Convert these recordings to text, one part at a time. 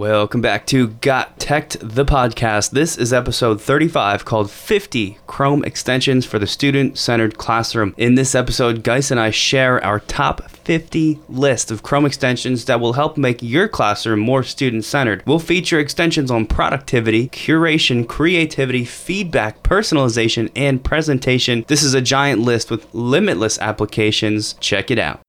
Welcome back to Got Tech, the podcast. This is episode 35 called 50 Chrome Extensions for the Student Centered Classroom. In this episode, Geis and I share our top 50 list of Chrome extensions that will help make your classroom more student centered. We'll feature extensions on productivity, curation, creativity, feedback, personalization, and presentation. This is a giant list with limitless applications. Check it out.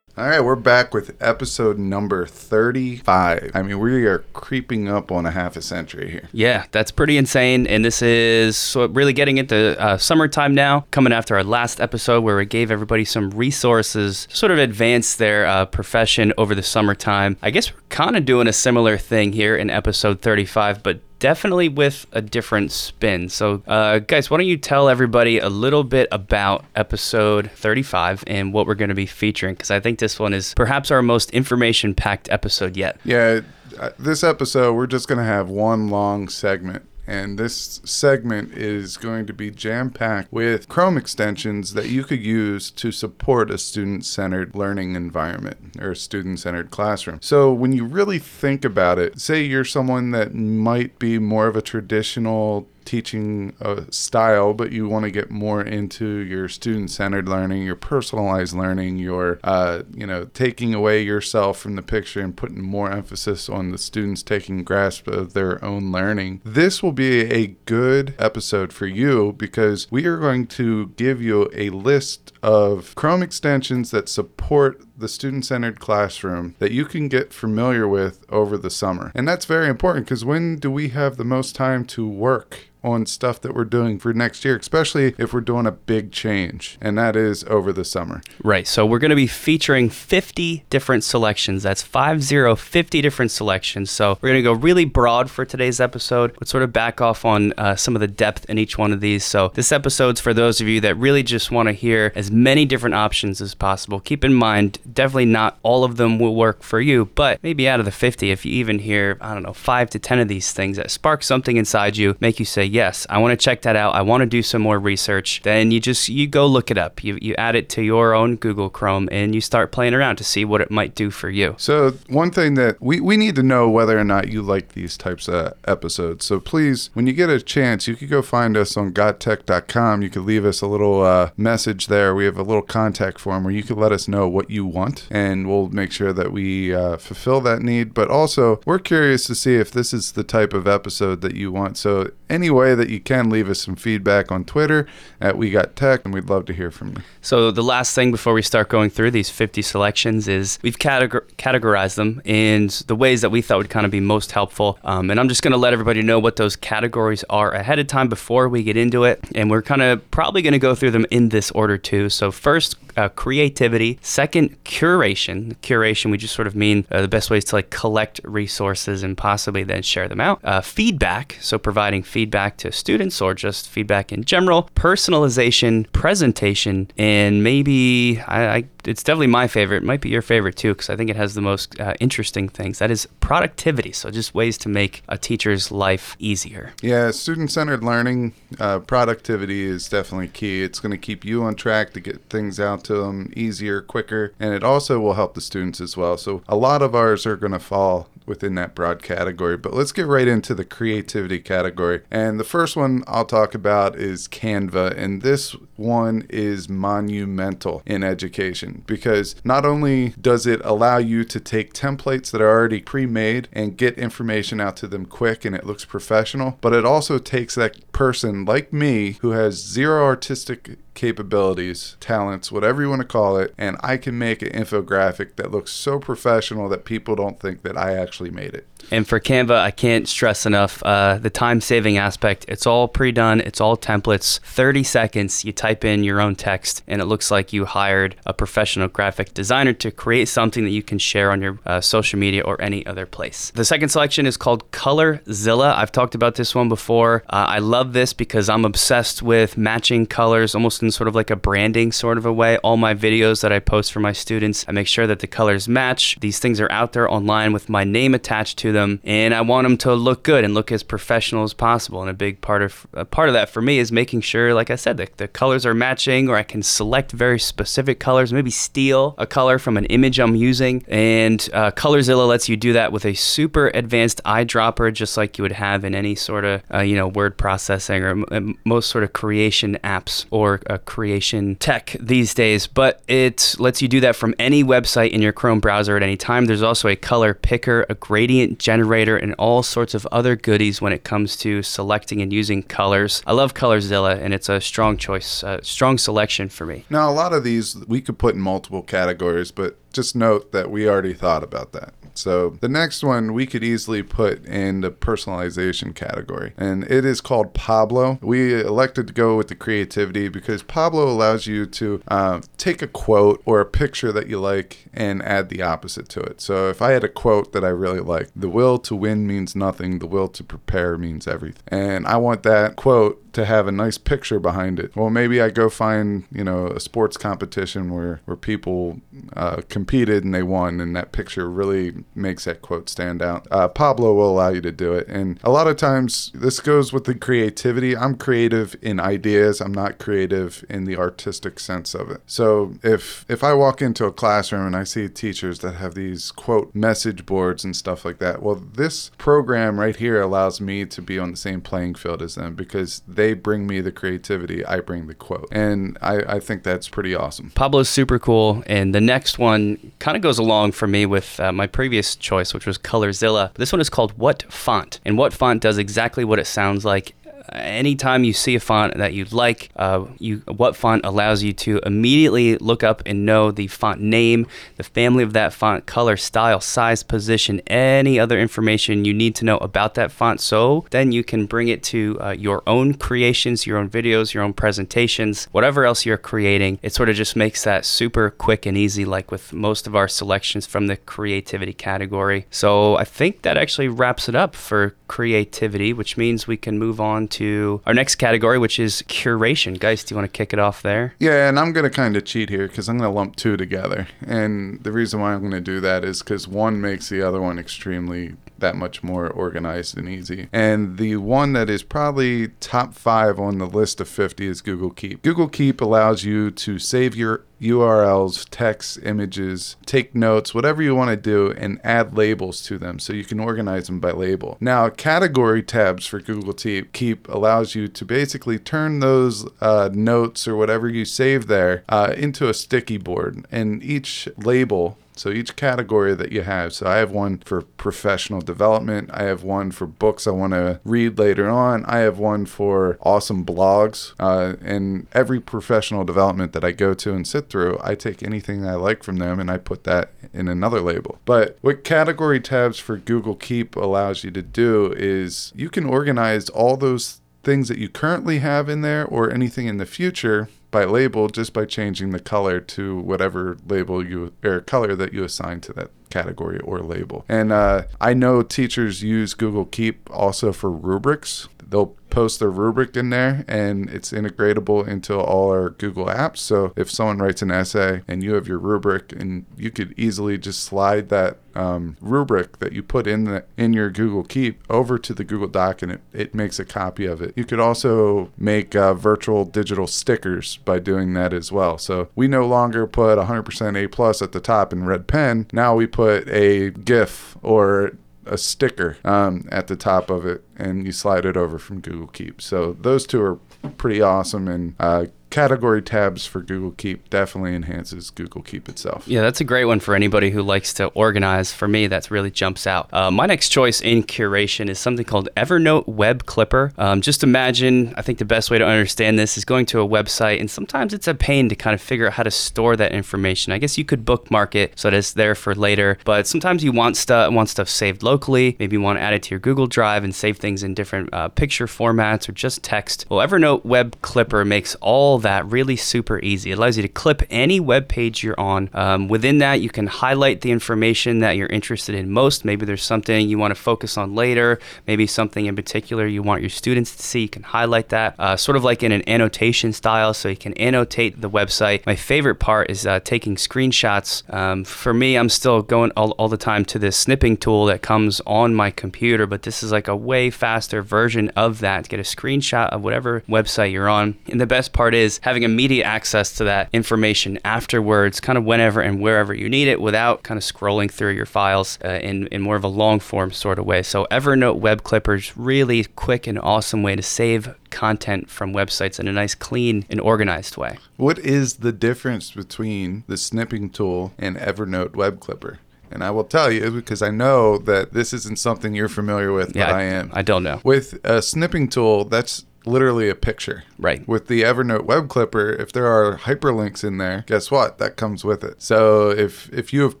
We're back with episode number 35. I mean, we are creeping up on a half a century here. Yeah, that's pretty insane. And this is really getting into uh, summertime now, coming after our last episode where we gave everybody some resources, sort of advance their uh, profession over the summertime. I guess we're kind of doing a similar thing here in episode 35, but definitely with a different spin. So, uh, Geis, why don't you tell everybody a little bit about episode 35 and what we're going to be featuring? Because I think this one is perhaps our most information packed episode yet. Yeah, uh, this episode, we're just going to have one long segment. And this segment is going to be jam packed with Chrome extensions that you could use to support a student centered learning environment or a student centered classroom. So, when you really think about it, say you're someone that might be more of a traditional teaching a style, but you want to get more into your student-centered learning, your personalized learning, your uh, you know taking away yourself from the picture and putting more emphasis on the students taking grasp of their own learning. This will be a good episode for you because we are going to give you a list of Chrome extensions that support the student centered classroom that you can get familiar with over the summer. And that's very important because when do we have the most time to work? on stuff that we're doing for next year, especially if we're doing a big change, and that is over the summer. Right. So we're going to be featuring 50 different selections. That's 50, 50 different selections. So we're going to go really broad for today's episode, but sort of back off on uh, some of the depth in each one of these. So this episode's for those of you that really just want to hear as many different options as possible. Keep in mind, definitely not all of them will work for you, but maybe out of the 50, if you even hear, I don't know, five to 10 of these things that spark something inside you, make you say, yes, I want to check that out. I want to do some more research. Then you just, you go look it up. You, you add it to your own Google Chrome and you start playing around to see what it might do for you. So one thing that we, we need to know whether or not you like these types of episodes. So please, when you get a chance, you could go find us on gottech.com. You could leave us a little uh, message there. We have a little contact form where you could let us know what you want and we'll make sure that we uh, fulfill that need. But also, we're curious to see if this is the type of episode that you want. So any way that you can, leave us some feedback on Twitter at We Got Tech, and we'd love to hear from you. So the last thing before we start going through these 50 selections is we've categor- categorized them in the ways that we thought would kind of be most helpful. Um, and I'm just going to let everybody know what those categories are ahead of time before we get into it. And we're kind of probably going to go through them in this order too. So first, uh, creativity. Second, curation. Curation, we just sort of mean uh, the best ways to like collect resources and possibly then share them out. Uh, feedback, so providing feedback to students or just feedback in general. Personalization, presentation, and maybe I, I it's definitely my favorite. It might be your favorite too, because I think it has the most uh, interesting things. That is productivity. So just ways to make a teacher's life easier. Yeah, student-centered learning, uh, productivity is definitely key. It's going to keep you on track to get things out to them easier, quicker, and it also will help the students as well. So a lot of ours are going to fall within that broad category. But let's get right into the creativity category. And the first one I'll talk about is Canva. And this one is monumental in education because not only does it allow you to take templates that are already pre made and get information out to them quick and it looks professional, but it also takes that person like me who has zero artistic capabilities, talents, whatever you want to call it, and I can make an infographic that looks so professional that people don't think that I actually made it. And for Canva, I can't stress enough uh, the time saving aspect. It's all pre done, it's all templates. 30 seconds, you type type in your own text, and it looks like you hired a professional graphic designer to create something that you can share on your uh, social media or any other place. The second selection is called Colorzilla. I've talked about this one before. Uh, I love this because I'm obsessed with matching colors, almost in sort of like a branding sort of a way. All my videos that I post for my students, I make sure that the colors match. These things are out there online with my name attached to them, and I want them to look good and look as professional as possible. And a big part of part of that for me is making sure, like I said, that the colors are matching, or I can select very specific colors, maybe steal a color from an image I'm using. And uh, Colorzilla lets you do that with a super advanced eyedropper, just like you would have in any sort of uh, you know word processing or m- most sort of creation apps or uh, creation tech these days. But it lets you do that from any website in your Chrome browser at any time. There's also a color picker, a gradient generator, and all sorts of other goodies when it comes to selecting and using colors. I love Colorzilla, and it's a strong choice, uh, strong selection for me. Now, a lot of these we could put in multiple categories, but just note that we already thought about that. So the next one we could easily put in the personalization category, and it is called Pablo. We elected to go with the creativity because Pablo allows you to uh, take a quote or a picture that you like and add the opposite to it. So if I had a quote that I really like, the will to win means nothing, the will to prepare means everything. And I want that quote to have a nice picture behind it. Well, maybe I go find you know a sports competition where where people uh, competed and they won, and that picture really makes that quote stand out. Uh, Pablo will allow you to do it, and a lot of times this goes with the creativity. I'm creative in ideas. I'm not creative in the artistic sense of it. So if if I walk into a classroom and I see teachers that have these quote message boards and stuff like that, well, this program right here allows me to be on the same playing field as them because they bring me the creativity, I bring the quote. And I, I think that's pretty awesome. Pablo's super cool. And the next one kind of goes along for me with uh, my previous choice, which was Colorzilla. This one is called What Font. And What Font does exactly what it sounds like anytime you see a font that you like, uh, you what font allows you to immediately look up and know the font name, the family of that font, color, style, size, position, any other information you need to know about that font. So then you can bring it to uh, your own creations, your own videos, your own presentations, whatever else you're creating. It sort of just makes that super quick and easy, like with most of our selections from the creativity category. So I think that actually wraps it up for creativity, which means we can move on to to our next category, which is curation. Geis, do you want to kick it off there? Yeah, and I'm going to kind of cheat here because I'm going to lump two together. And the reason why I'm going to do that is because one makes the other one extremely that much more organized and easy. And the one that is probably top five on the list of 50 is Google Keep. Google Keep allows you to save your URLs, text, images, take notes, whatever you want to do, and add labels to them so you can organize them by label. Now, category tabs for Google Keep allows you to basically turn those uh, notes or whatever you save there uh, into a sticky board, and each label so each category that you have. So I have one for professional development. I have one for books I want to read later on. I have one for awesome blogs. Uh, and every professional development that I go to and sit through, I take anything I like from them and I put that in another label. But what category tabs for Google Keep allows you to do is you can organize all those things that you currently have in there or anything in the future by label just by changing the color to whatever label you or color that you assign to that category or label. And uh, I know teachers use Google Keep also for rubrics. They'll post their rubric in there and it's integratable into all our Google apps. So if someone writes an essay and you have your rubric and you could easily just slide that um, rubric that you put in the in your Google Keep over to the Google Doc and it, it makes a copy of it. You could also make uh, virtual digital stickers by doing that as well. So we no longer put 100% A plus at the top in red pen. Now we put a GIF or a sticker um, at the top of it and you slide it over from Google Keep. So those two are pretty awesome and uh, category tabs for Google Keep definitely enhances Google Keep itself. Yeah, that's a great one for anybody who likes to organize. For me, that really jumps out. Uh, my next choice in curation is something called Evernote Web Clipper. Um, just imagine, I think the best way to understand this is going to a website, and sometimes it's a pain to kind of figure out how to store that information. I guess you could bookmark it so that it's there for later, but sometimes you want stuff want stuff saved locally. Maybe you want to add it to your Google Drive and save things in different uh, picture formats or just text. Well, Evernote Web Clipper makes all that really super easy. It allows you to clip any web page you're on. Um, within that, you can highlight the information that you're interested in most. Maybe there's something you want to focus on later, maybe something in particular you want your students to see. You can highlight that, uh, sort of like in an annotation style, so you can annotate the website. My favorite part is uh, taking screenshots. Um, for me, I'm still going all, all the time to this snipping tool that comes on my computer, but this is like a way faster version of that to get a screenshot of whatever website you're on. And the best part is having immediate access to that information afterwards, kind of whenever and wherever you need it without kind of scrolling through your files uh, in, in more of a long form sort of way. So Evernote Web Clippers, really quick and awesome way to save content from websites in a nice, clean, and organized way. What is the difference between the snipping tool and Evernote Web Clipper? And I will tell you because I know that this isn't something you're familiar with, Yeah, but I am. I don't know. With a snipping tool, that's literally a picture. Right. With the Evernote web clipper, if there are hyperlinks in there, guess what? That comes with it. So if if you have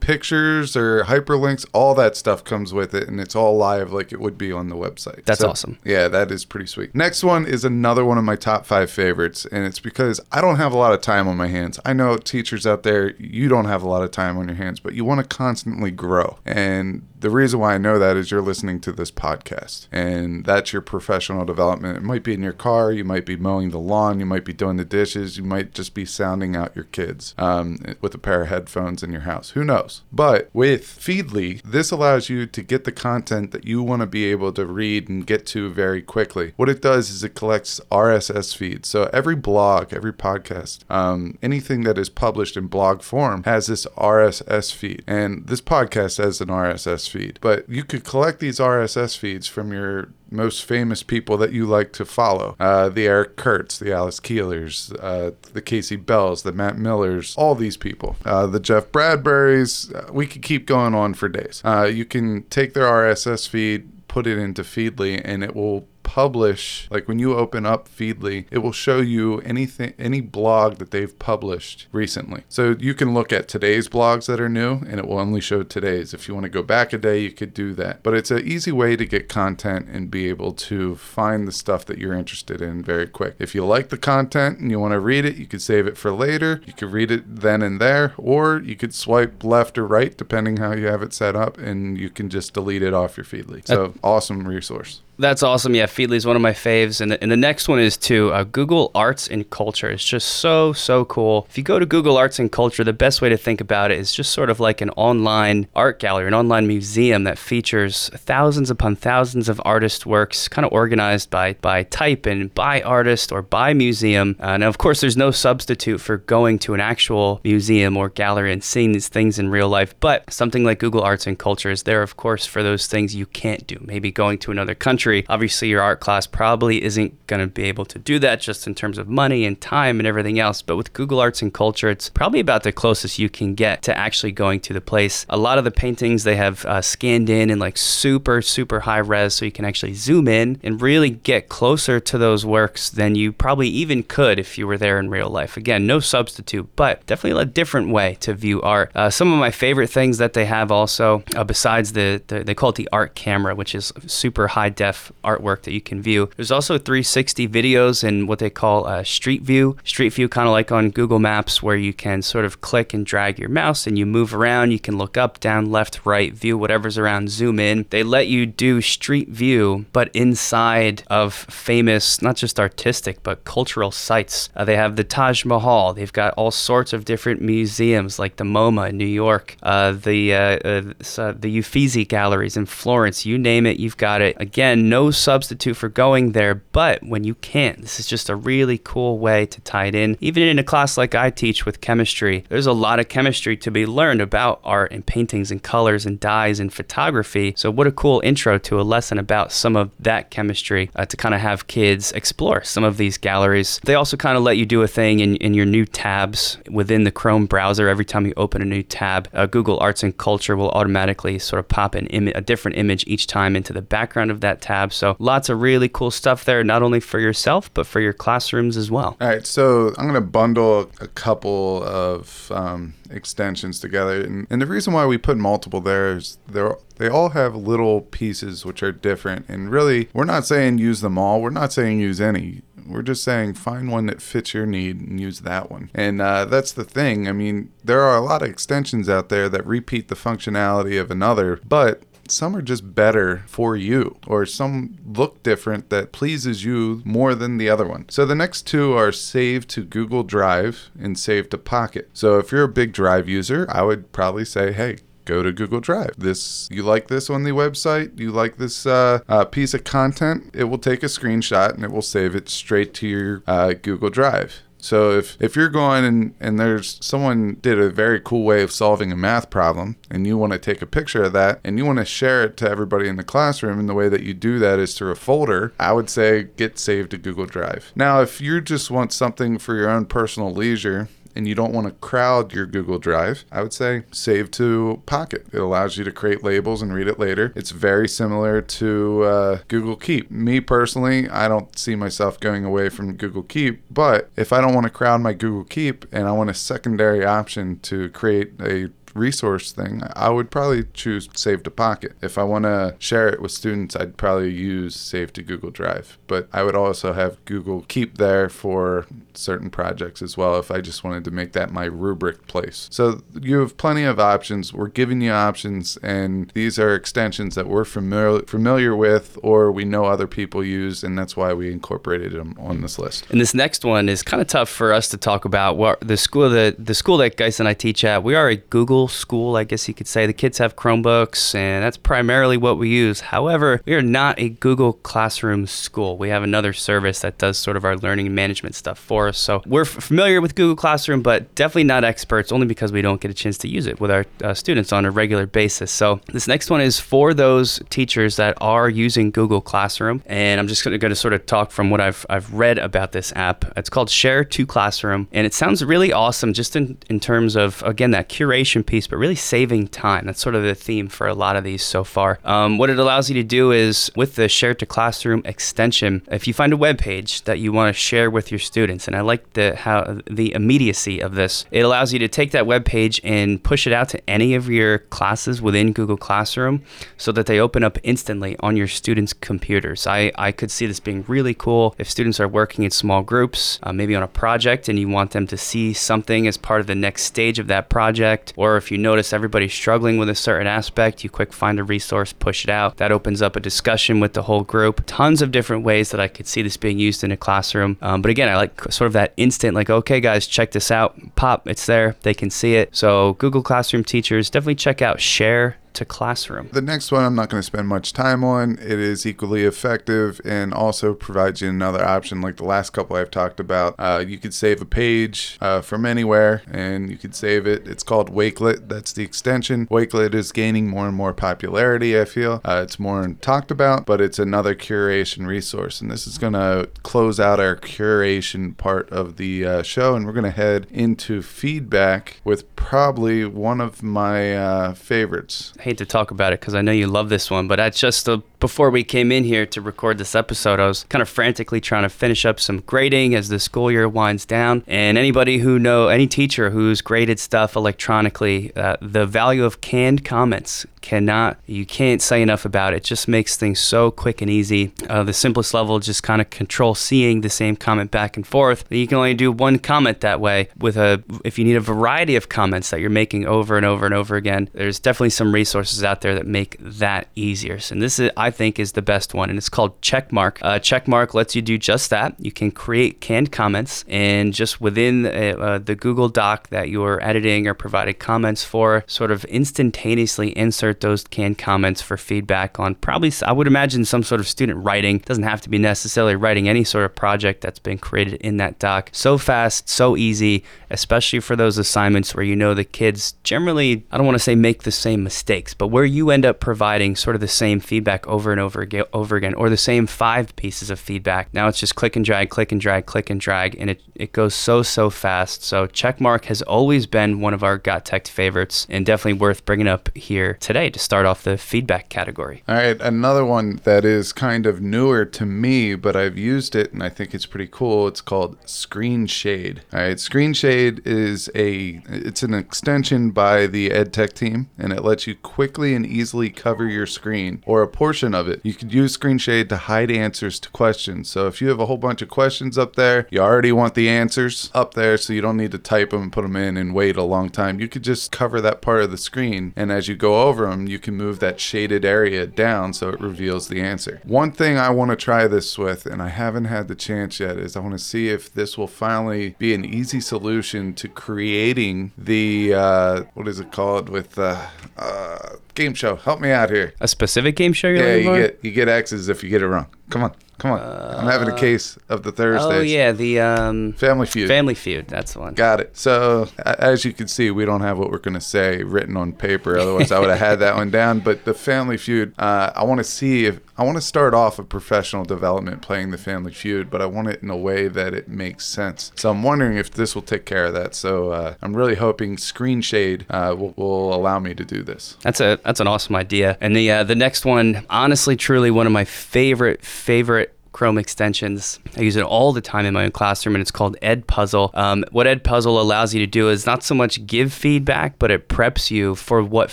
pictures or hyperlinks, all that stuff comes with it and it's all live like it would be on the website. That's So, awesome. Yeah, that is pretty sweet. Next one is another one of my top 5 favorites and it's because I don't have a lot of time on my hands. I know teachers out there, you don't have a lot of time on your hands, but you want to constantly grow. And the reason why I know that is you're listening to this podcast, and that's your professional development. It might be in your car, you might be mowing the lawn, you might be doing the dishes, you might just be sounding out your kids um, with a pair of headphones in your house. Who knows? But with Feedly, this allows you to get the content that you want to be able to read and get to very quickly. What it does is it collects RSS feeds. So every blog, every podcast, um, anything that is published in blog form has this RSS feed. And this podcast has an RSS feed. But you could collect these RSS feeds from your most famous people that you like to follow uh, the Eric Curts, the Alice Keelers, uh, the Kasey Bells, the Matt Millers, all these people, uh, the Jeff Bradburys. Uh, we could keep going on for days. Uh, you can take their RSS feed, put it into Feedly, and it will publish like when you open up feedly it will show you anything any blog that they've published recently. So you can look at today's blogs that are new and it will only show today's. If you want to go back a day you could do that. But it's an easy way to get content and be able to find the stuff that you're interested in very quick. If you like the content and you want to read it you could save it for later. You could read it then and there or you could swipe left or right depending how you have it set up and you can just delete it off your feedly. So awesome resource That's awesome. Yeah, Feedly is one of my faves. And the, and the next one is to uh, Google Arts and Culture. It's just so, so cool. If you go to Google Arts and Culture, the best way to think about it is just sort of like an online art gallery, an online museum that features thousands upon thousands of artist works, kind of organized by, by type and by artist or by museum. Uh, now, of course, there's no substitute for going to an actual museum or gallery and seeing these things in real life. But something like Google Arts and Culture is there, of course, for those things you can't do. Maybe going to another country. Obviously, your art class probably isn't going to be able to do that just in terms of money and time and everything else. But with Google Arts and Culture, it's probably about the closest you can get to actually going to the place. A lot of the paintings they have uh, scanned in in like super, super high res, so you can actually zoom in and really get closer to those works than you probably even could if you were there in real life. Again, no substitute, but definitely a different way to view art. Uh, some of my favorite things that they have also, uh, besides the, the, they call it the art camera, which is super high def artwork that you can view. There's also 360 videos and what they call uh, Street View. Street View, kind of like on Google Maps, where you can sort of click and drag your mouse and you move around. You can look up, down, left, right, view whatever's around, zoom in. They let you do Street View, but inside of famous, not just artistic, but cultural sites. Uh, they have the Taj Mahal. They've got all sorts of different museums like the MoMA in New York, uh, the uh, uh, uh, the Uffizi galleries in Florence. You name it, you've got it. Again, no substitute for going there, but when you can't, this is just a really cool way to tie it in. Even in a class like I teach with chemistry, there's a lot of chemistry to be learned about art and paintings and colors and dyes and photography. So, what a cool intro to a lesson about some of that chemistry uh, to kind of have kids explore some of these galleries. They also kind of let you do a thing in, in your new tabs within the Chrome browser. Every time you open a new tab, uh, Google Arts and Culture will automatically sort of pop an Im- a different image each time into the background of that tab. So lots of really cool stuff there, not only for yourself, but for your classrooms as well. All right, so I'm going to bundle a couple of um, extensions together, and, and the reason why we put multiple there is they're they all have little pieces which are different, and really we're not saying use them all. We're not saying use any. We're just saying find one that fits your need and use that one. And uh, that's the thing. I mean, there are a lot of extensions out there that repeat the functionality of another, but some are just better for you, or some look different that pleases you more than the other one. So the next two are Save to Google Drive and Save to Pocket. So if you're a big Drive user, I would probably say, hey, go to Google Drive. This you like this on the website, you like this uh, uh, piece of content, it will take a screenshot and it will save it straight to your uh, Google Drive. So if, if you're going and, and there's someone did a very cool way of solving a math problem and you want to take a picture of that and you want to share it to everybody in the classroom and the way that you do that is through a folder, I would say get saved to Google Drive. Now if you just want something for your own personal leisure, and you don't want to crowd your Google Drive, I would say save to Pocket. It allows you to create labels and read it later. It's very similar to uh, Google Keep. Me personally, I don't see myself going away from Google Keep, but if I don't want to crowd my Google Keep and I want a secondary option to create a resource thing, I would probably choose Save to Pocket. If I want to share it with students, I'd probably use Save to Google Drive. But I would also have Google Keep there for certain projects as well if I just wanted to make that my rubric place. So you have plenty of options. We're giving you options, and these are extensions that we're familiar familiar with or we know other people use, and that's why we incorporated them on this list. And this next one is kind of tough for us to talk about. What the school that the school that Geis and I teach at, we are a Google school, I guess you could say. The kids have Chromebooks, and that's primarily what we use. However, we are not a Google Classroom school. We have another service that does sort of our learning management stuff for us. So we're familiar with Google Classroom, but definitely not experts, only because we don't get a chance to use it with our uh, students on a regular basis. So this next one is for those teachers that are using Google Classroom, and I'm just going to sort of talk from what I've I've read about this app. It's called Share to Classroom, and it sounds really awesome just in in terms of again that curation piece, but really saving time. That's sort of the theme for a lot of these so far. Um, what it allows you to do is with the Share to Classroom extension, if you find a web page that you want to share with your students, and I like the how the immediacy of this, it allows you to take that web page and push it out to any of your classes within Google Classroom so that they open up instantly on your students' computers. I, I could see this being really cool if students are working in small groups, uh, maybe on a project, and you want them to see something as part of the next stage of that project, or if you notice everybody's struggling with a certain aspect, you quick find a resource, push it out. That opens up a discussion with the whole group. Tons of different ways that I could see this being used in a classroom. Um, but again, I like sort of that instant, like, okay, guys, check this out. Pop, it's there. They can see it. So, Google Classroom teachers, definitely check out Share to classroom. The next one I'm not going to spend much time on. It is equally effective and also provides you another option like the last couple I've talked about. Uh, you could save a page uh, from anywhere and you could save it. It's called Wakelet. That's the extension. Wakelet is gaining more and more popularity, I feel. Uh, it's more talked about, but it's another curation resource. And this is going to close out our curation part of the uh, show. And we're going to head into feedback with probably one of my uh, favorites hate to talk about it because I know you love this one, but I just the before we came in here to record this episode, I was kind of frantically trying to finish up some grading as the school year winds down. And anybody who know any teacher who's graded stuff electronically, uh, the value of canned comments cannot you can't say enough about it. it just makes things so quick and easy. Uh, the simplest level just kind of control seeing the same comment back and forth. You can only do one comment that way with a if you need a variety of comments that you're making over and over and over again there's definitely some resources out there that make that easier. And this is i think is the best one and it's called checkmark. Uh, checkmark lets you do just that. You can create canned comments and just within uh, uh the google doc that you're editing or providing comments for sort of instantaneously insert insert those canned comments for feedback on probably, I would imagine, some sort of student writing. It doesn't have to be necessarily writing any sort of project that's been created in that doc. So fast, so easy, especially for those assignments where you know the kids generally, I don't want to say make the same mistakes, but where you end up providing sort of the same feedback over and over again, over again or the same five pieces of feedback. Now it's just click and drag, click and drag, click and drag, and it, it goes so, so fast. So Checkmark has always been one of our Got Tech favorites and definitely worth bringing up here today today to start off the feedback category. All right, another one that is kind of newer to me, but I've used it and I think it's pretty cool. It's called Screen Shade. All right, Screen Shade is a it's an extension by the EdTech team and it lets you quickly and easily cover your screen or a portion of it. You could use Screen Shade to hide answers to questions. So if you have a whole bunch of questions up there, you already want the answers up there so you don't need to type them and put them in and wait a long time. You could just cover that part of the screen and as you go over you can move that shaded area down so it reveals the answer. One thing I want to try this with and I haven't had the chance yet is I want to see if this will finally be an easy solution to creating the uh, what is it called with uh, uh, game show. Help me out here. A specific game show you're Yeah, you get you get X's if you get it wrong. Come on, come on. I'm having a case of the Thursdays. oh yeah, the um, Family Feud. Family Feud. That's the one. Got it. So, as you can see, we don't have what we're going to say written on paper. Otherwise, I would have had that one down. But the Family Feud, uh, I want to see if I want to start off a professional development playing the Family Feud, but I want it in a way that it makes sense. So, I'm wondering if this will take care of that. So, uh, I'm really hoping Screen Shade uh, will, will allow me to do this. That's a that's an awesome idea. And the uh, the next one, honestly, truly one of my favorite favorite Chrome extensions. I use it all the time in my own classroom, and it's called Ed Puzzle. Um, what Ed Puzzle allows you to do is not so much give feedback, but it preps you for what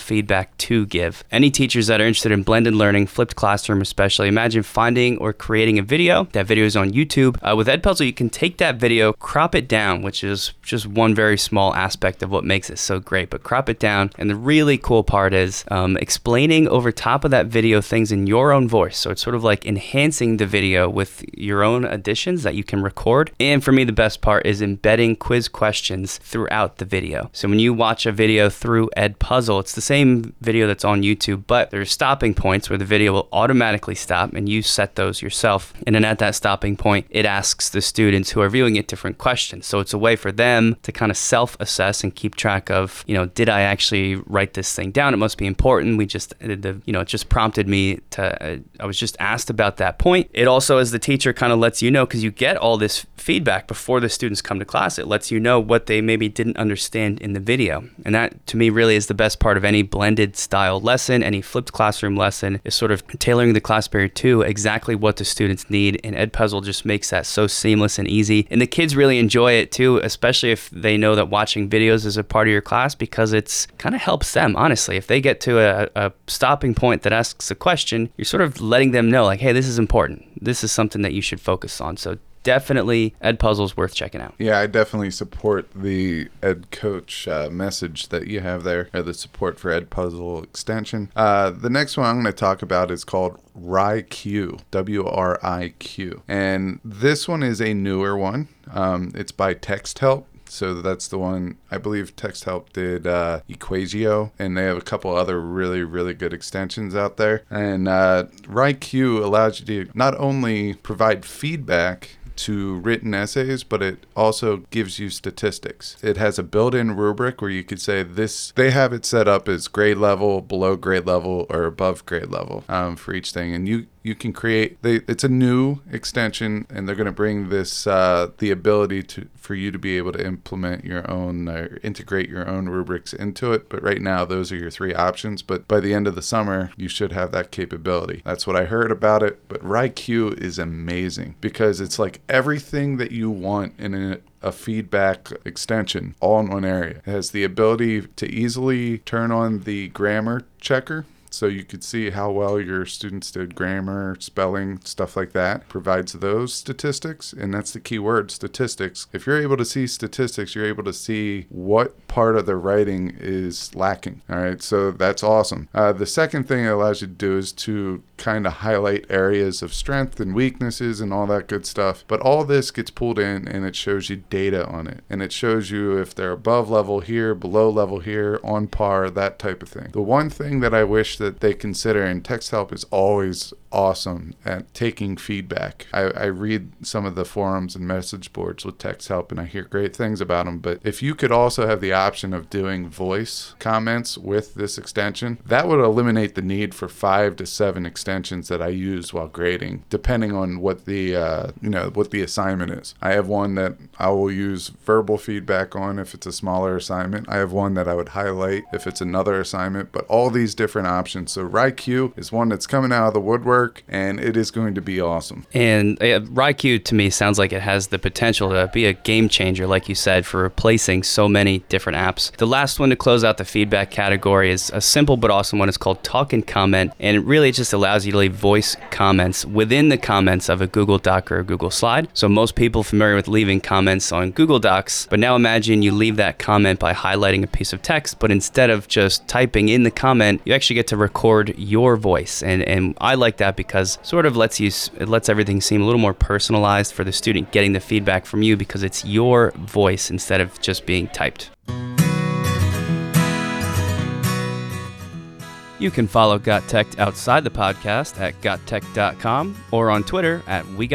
feedback to give. Any teachers that are interested in blended learning, flipped classroom especially, imagine finding or creating a video. That video is on YouTube. Uh, with Ed Puzzle, you can take that video, crop it down, which is just one very small aspect of what makes it so great, but crop it down. And the really cool part is um, explaining over top of that video things in your own voice. So it's sort of like enhancing the video with your own additions that you can record. And for me, the best part is embedding quiz questions throughout the video. So when you watch a video through Ed Puzzle, it's the same video that's on YouTube, but there's stopping points where the video will automatically stop and you set those yourself. And then at that stopping point, it asks the students who are viewing it different questions. So it's a way for them to kind of self assess and keep track of, you know, did I actually write this thing down? It must be important. We just, the, you know, it just prompted me to, I was just asked about that point. It also, as the teacher, kind of lets you know because you get all this feedback before the students come to class. It lets you know what they maybe didn't understand in the video. And that, to me, really is the best part of any blended style lesson, any flipped classroom lesson, is sort of tailoring the class period to exactly what the students need. And edpuzzle just makes that so seamless and easy. And the kids really enjoy it too, especially if they know that watching videos is a part of your class because it's kind of helps them, honestly. If they get to a, a stopping point that asks a question, you're sort of letting them know, like, hey, this is important. This is something that you should focus on. So definitely Ed Puzzle's worth checking out. Yeah, I definitely support the Ed Coach uh, message that you have there, or the support for Ed Puzzle extension. Uh, the next one I'm going to talk about is called WriQ, W R I Q. And this one is a newer one. Um, it's by Text Help. So that's the one I believe Text Help did uh, EquatIO, and they have a couple other really, really good extensions out there. And uh, WriQ allows you to not only provide feedback to written essays, but it also gives you statistics. It has a built-in rubric where you could say this. They have it set up as grade level, below grade level, or above grade level um, for each thing, and you you can create. They, it's a new extension, and they're going to bring this uh, the ability to for you to be able to implement your own integrate your own rubrics into it. But right now, those are your three options. But by the end of the summer, you should have that capability. That's what I heard about it. But WriQ is amazing because it's like everything that you want in a a feedback extension all in one area. It has the ability to easily turn on the grammar checker so you could see how well your students did grammar, spelling, stuff like that. Provides those statistics, and that's the key word statistics. If you're able to see statistics, you're able to see what part of the writing is lacking. All right, so that's awesome. Uh, the second thing it allows you to do is to kind of highlight areas of strength and weaknesses and all that good stuff. But all this gets pulled in and it shows you data on it. And it shows you if they're above level here, below level here, on par, that type of thing. The one thing that I wish that that they consider, and Text Help is always awesome at taking feedback. I, I read some of the forums and message boards with Text Help, and I hear great things about them. But if you could also have the option of doing voice comments with this extension, that would eliminate the need for five to seven extensions that I use while grading, depending on what the uh, you know what the assignment is. I have one that I will use verbal feedback on if it's a smaller assignment. I have one that I would highlight if it's another assignment. But all these different options. So WriQ is one that's coming out of the woodwork, and it is going to be awesome. And uh, to me sounds like it has the potential to be a game changer, like you said, for replacing so many different apps. The last one to close out the feedback category is a simple but awesome one. It's called Talk and Comment, and it really just allows you to leave voice comments within the comments of a Google Doc or a Google Slide. So most people familiar with leaving comments on Google Docs, but now imagine you leave that comment by highlighting a piece of text, but instead of just typing in the comment, you actually get to record your voice. And and I like that because sort of lets you it lets everything seem a little more personalized for the student getting the feedback from you because it's your voice instead of just being typed. You can follow Got Tech outside the podcast at gottech.com or on Twitter at We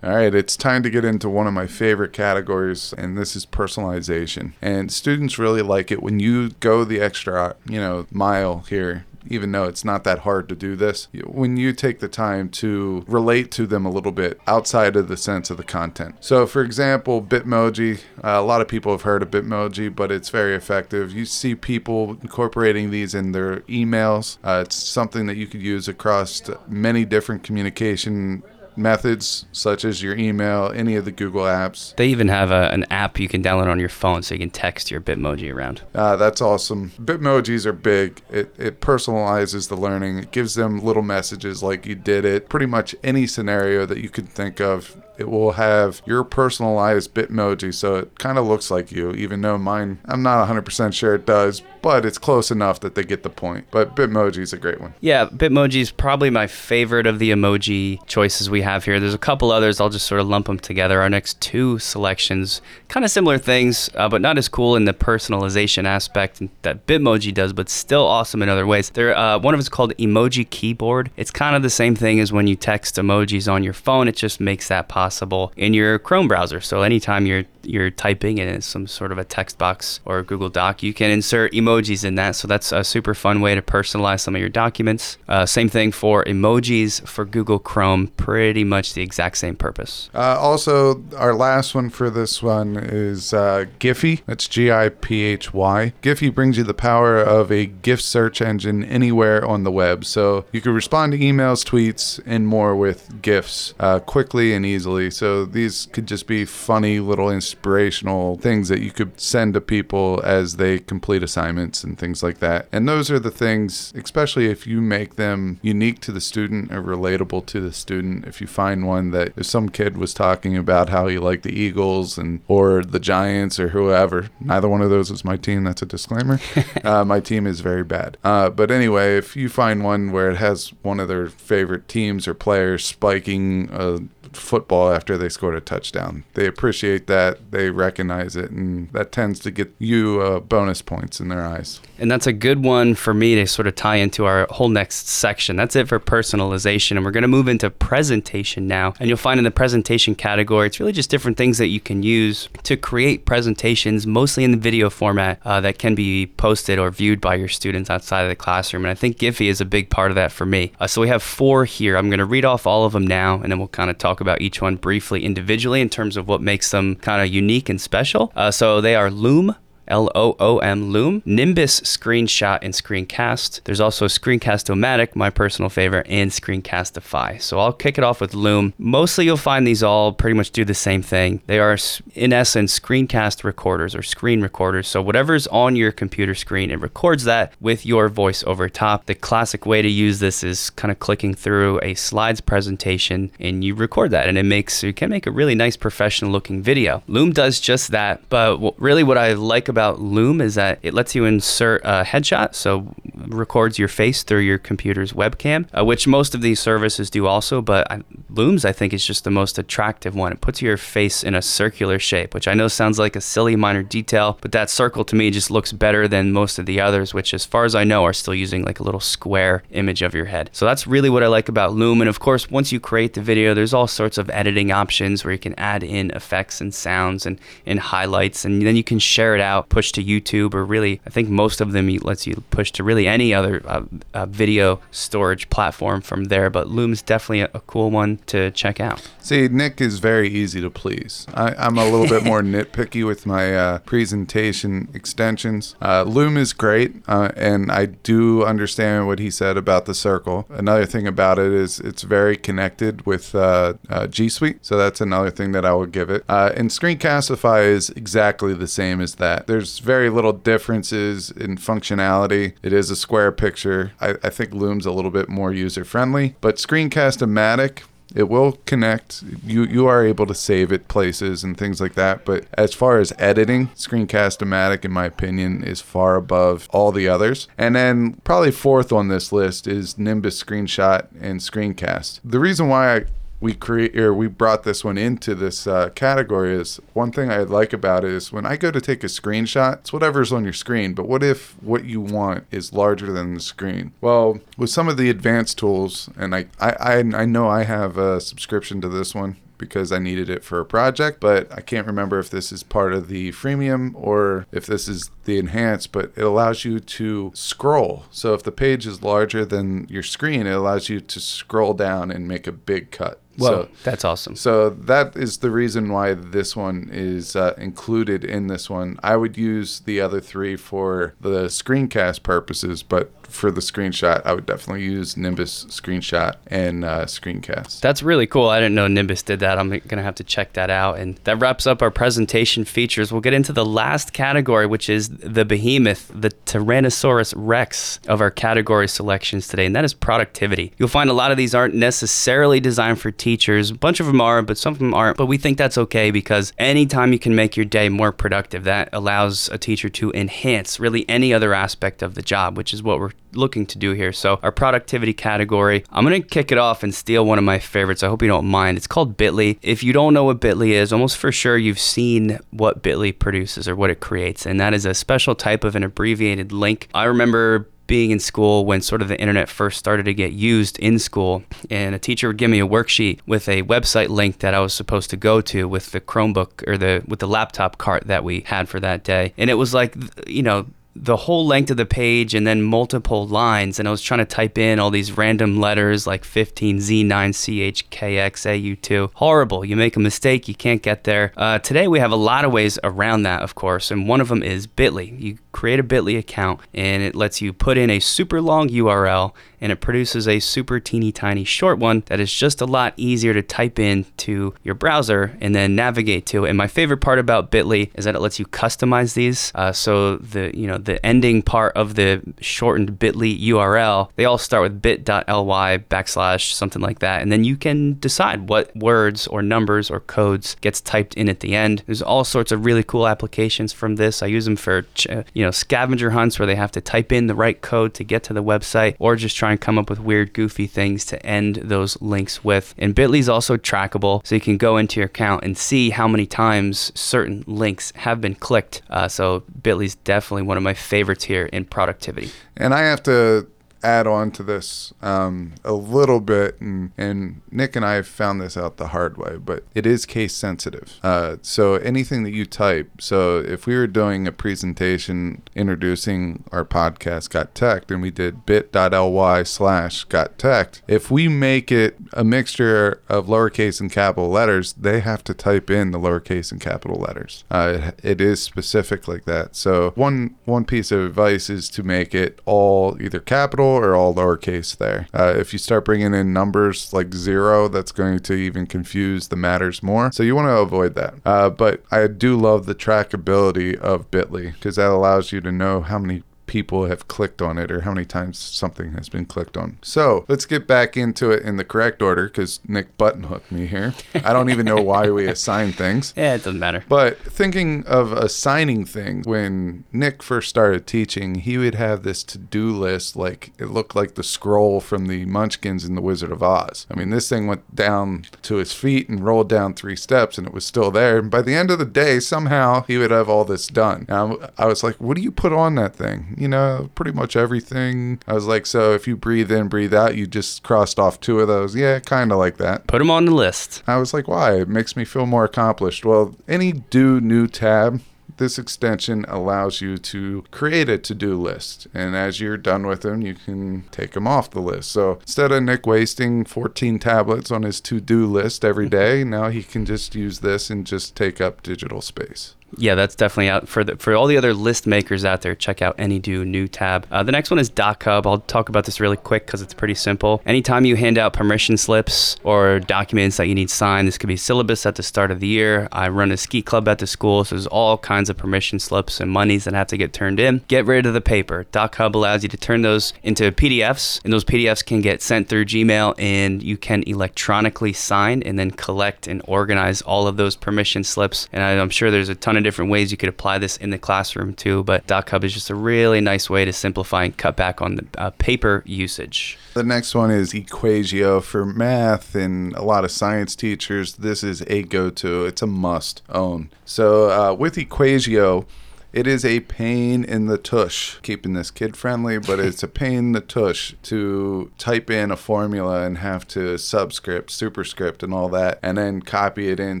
All right, it's time to get into one of my favorite categories, and this is personalization. And students really like it when you go the extra, you know, mile here even though it's not that hard to do this, when you take the time to relate to them a little bit outside of the sense of the content. So, for example, Bitmoji, uh, a lot of people have heard of Bitmoji, but it's very effective. You see people incorporating these in their emails. Uh, it's something that you could use across many different communication methods such as your email, any of the Google apps. They even have a, an app you can download on your phone so you can text your Bitmoji around. Uh, that's awesome. Bitmojis are big. It, it personalizes the learning. It gives them little messages like you did it. Pretty much any scenario that you could think of it will have your personalized Bitmoji, so it kind of looks like you, even though mine, I'm not 100% sure it does, but it's close enough that they get the point. But Bitmoji is a great one. Yeah, Bitmoji is probably my favorite of the emoji choices we have here. There's a couple others, I'll just sort of lump them together. Our next two selections, kind of similar things, uh, but not as cool in the personalization aspect that Bitmoji does, but still awesome in other ways. There, uh, one of it's called Emoji Keyboard. It's kind of the same thing as when you text emojis on your phone, it just makes that possible possible in your Chrome browser. So anytime you're you're typing in some sort of a text box or Google Doc, you can insert emojis in that. So that's a super fun way to personalize some of your documents. Uh, same thing for emojis for Google Chrome, pretty much the exact same purpose. Uh, also, our last one for this one is uh, Giphy. That's G I P H Y. Giphy brings you the power of a GIF search engine anywhere on the web. So you can respond to emails, tweets, and more with GIFs uh, quickly and easily so these could just be funny little inspirational things that you could send to people as they complete assignments and things like that. And those are the things, especially if you make them unique to the student or relatable to the student. If you find one that if some kid was talking about how he liked the Eagles and or the Giants or whoever, neither one of those is my team. That's a disclaimer. uh, my team is very bad. Uh, but anyway, if you find one where it has one of their favorite teams or players spiking a football after they scored a touchdown. They appreciate that, they recognize it, and that tends to get you uh, bonus points in their eyes. And that's a good one for me to sort of tie into our whole next section. That's it for personalization. And we're going to move into presentation now. And you'll find in the presentation category, it's really just different things that you can use to create presentations, mostly in the video format, uh, that can be posted or viewed by your students outside of the classroom. And I think Giphy is a big part of that for me. Uh, so we have four here. I'm going to read off all of them now, and then we'll kind of talk about each one briefly individually in terms of what makes them kind of unique and special. Uh, so they are Loom, L O O M Loom, Nimbus Screenshot and Screencast. There's also Screencast-O-Matic, my personal favorite, and Screencastify. So I'll kick it off with Loom. Mostly you'll find these all pretty much do the same thing. They are, in essence, screencast recorders or screen recorders. So whatever's on your computer screen, it records that with your voice over top. The classic way to use this is kind of clicking through a slides presentation and you record that, and it makes you can make a really nice professional looking video. Loom does just that, but really what I like Loom is that it lets you insert a headshot, so records your face through your computer's webcam, uh, which most of these services do also. But I, Looms, I think, is just the most attractive one. It puts your face in a circular shape, which I know sounds like a silly minor detail, but that circle to me just looks better than most of the others, which, as far as I know, are still using like a little square image of your head. So that's really what I like about Loom. And of course, once you create the video, there's all sorts of editing options where you can add in effects and sounds and, and highlights, and then you can share it out, push to YouTube, or really, I think most of them lets you push to really any other uh, uh, video storage platform from there. But Loom's definitely a, a, cool one to check out. See, Nick is very easy to please. I, am a little bit more nitpicky with my uh, presentation extensions. Uh, Loom is great, uh, and I do understand what he said about the circle. Another thing about it is it's very connected with uh, G Suite, so that's another thing that I would give it. Uh, and Screencastify is exactly the same as that. There's very little differences in functionality. It is a square picture. I, I think Loom's a little bit more user friendly, but Screencast-O-Matic it will connect. You you are able to save it places and things like that. But as far as editing, Screencast-O-Matic, in my opinion, is far above all the others. And then probably fourth on this list is Nimbus Screenshot and Screencast. The reason why I we create or we brought this one into this uh, category is one thing I like about it is when I go to take a screenshot, it's whatever's on your screen. But what if what you want is larger than the screen? Well, with some of the advanced tools, and I I, I know I have a subscription to this one because I needed it for a project, but I can't remember if this is part of the freemium or if this is the enhanced, but it allows you to scroll. So if the page is larger than your screen, it allows you to scroll down and make a big cut. Well, so, that's awesome. So that is the reason why this one is uh, included in this one. I would use the other three for the screencast purposes, but for the screenshot, I would definitely use Nimbus screenshot and uh, screencast. That's really cool. I didn't know Nimbus did that. I'm gonna have to check that out. And that wraps up our presentation features. We'll get into the last category, which is the behemoth, the Tyrannosaurus Rex of our category selections today, and that is productivity. You'll find a lot of these aren't necessarily designed for teachers. A bunch of them are, but some of them aren't. But we think that's okay because anytime you can make your day more productive, that allows a teacher to enhance really any other aspect of the job, which is what we're looking to do here. So, our productivity category, I'm going to kick it off and steal one of my favorites. I hope you don't mind. It's called Bitly. If you don't know what Bitly is, almost for sure you've seen what Bitly produces or what it creates, and that is a special type of an abbreviated link. I remember being in school when sort of the internet first started to get used in school. And a teacher would give me a worksheet with a website link that I was supposed to go to with the Chromebook or the with the laptop cart that we had for that day. And it was like you know the whole length of the page and then multiple lines. And I was trying to type in all these random letters like 15Z9CHKXAU2 horrible. You make a mistake you can't get there. Uh, today we have a lot of ways around that of course and one of them is Bitly. You create a Bitly account and it lets you put in a super long URL and it produces a super teeny tiny short one that is just a lot easier to type in to your browser and then navigate to. And my favorite part about Bitly is that it lets you customize these. Uh, so the you know the ending part of the shortened Bitly URL, they all start with bit.ly backslash something like that, and then you can decide what words or numbers or codes gets typed in at the end. There's all sorts of really cool applications from this. I use them for you know scavenger hunts where they have to type in the right code to get to the website, or just try and come up with weird, goofy things to end those links with. And Bitly is also trackable, so you can go into your account and see how many times certain links have been clicked. Uh, so Bitly is definitely one of my favorites here in productivity. And I have to add on to this um, a little bit, and, and Nick and I found this out the hard way, but it is case sensitive. Uh, so anything that you type, so if we were doing a presentation introducing our podcast, Got Tech, and we did bit.ly slash Got Tech, if we make it a mixture of lowercase and capital letters, they have to type in the lowercase and capital letters. Uh, it, it is specific like that. So one one piece of advice is to make it all either capital or all lowercase there. Uh, if you start bringing in numbers like zero, that's going to even confuse the matters more. So you want to avoid that. Uh, but I do love the trackability of Bitly because that allows you to know how many people have clicked on it or how many times something has been clicked on. So let's get back into it in the correct order because Nick button hooked me here. I don't even know why we assign things. Yeah, it doesn't matter. But thinking of assigning things, when Nick first started teaching, he would have this to do list like it looked like the scroll from the Munchkins in The Wizard of Oz. I mean, this thing went down to his feet and rolled down three steps and it was still there. And by the end of the day, somehow he would have all this done. Now, I was like, what do you put on that thing? You know, pretty much everything. I was like, so if you breathe in, breathe out, you just crossed off two of those. Yeah, kind of like that. Put them on the list. I was like, why? It makes me feel more accomplished. Well, AnyDo new tab, this extension allows you to create a to do list. And as you're done with them, you can take them off the list. So instead of Nick wasting 14 tablets on his to do list every day, now he can just use this and just take up digital space. Yeah, that's definitely out for the, for all the other list makers out there. Check out AnyDo new tab. Uh, the next one is DocHub. I'll talk about this really quick because it's pretty simple. Anytime you hand out permission slips or documents that you need signed, this could be syllabus at the start of the year. I run a ski club at the school, so there's all kinds of permission slips and monies that have to get turned in. Get rid of the paper. DocHub allows you to turn those into PDFs, and those PDFs can get sent through Gmail, and you can electronically sign and then collect and organize all of those permission slips. And I, I'm sure there's a ton of different ways you could apply this in the classroom too, but DocHub is just a really nice way to simplify and cut back on the uh, paper usage. The next one is EquatIO for math and a lot of science teachers. This is a go to, it's a must own. So, uh, with EquatIO, it is a pain in the tush, keeping this kid friendly, but it's a pain in the tush to type in a formula and have to subscript, superscript, and all that, and then copy it in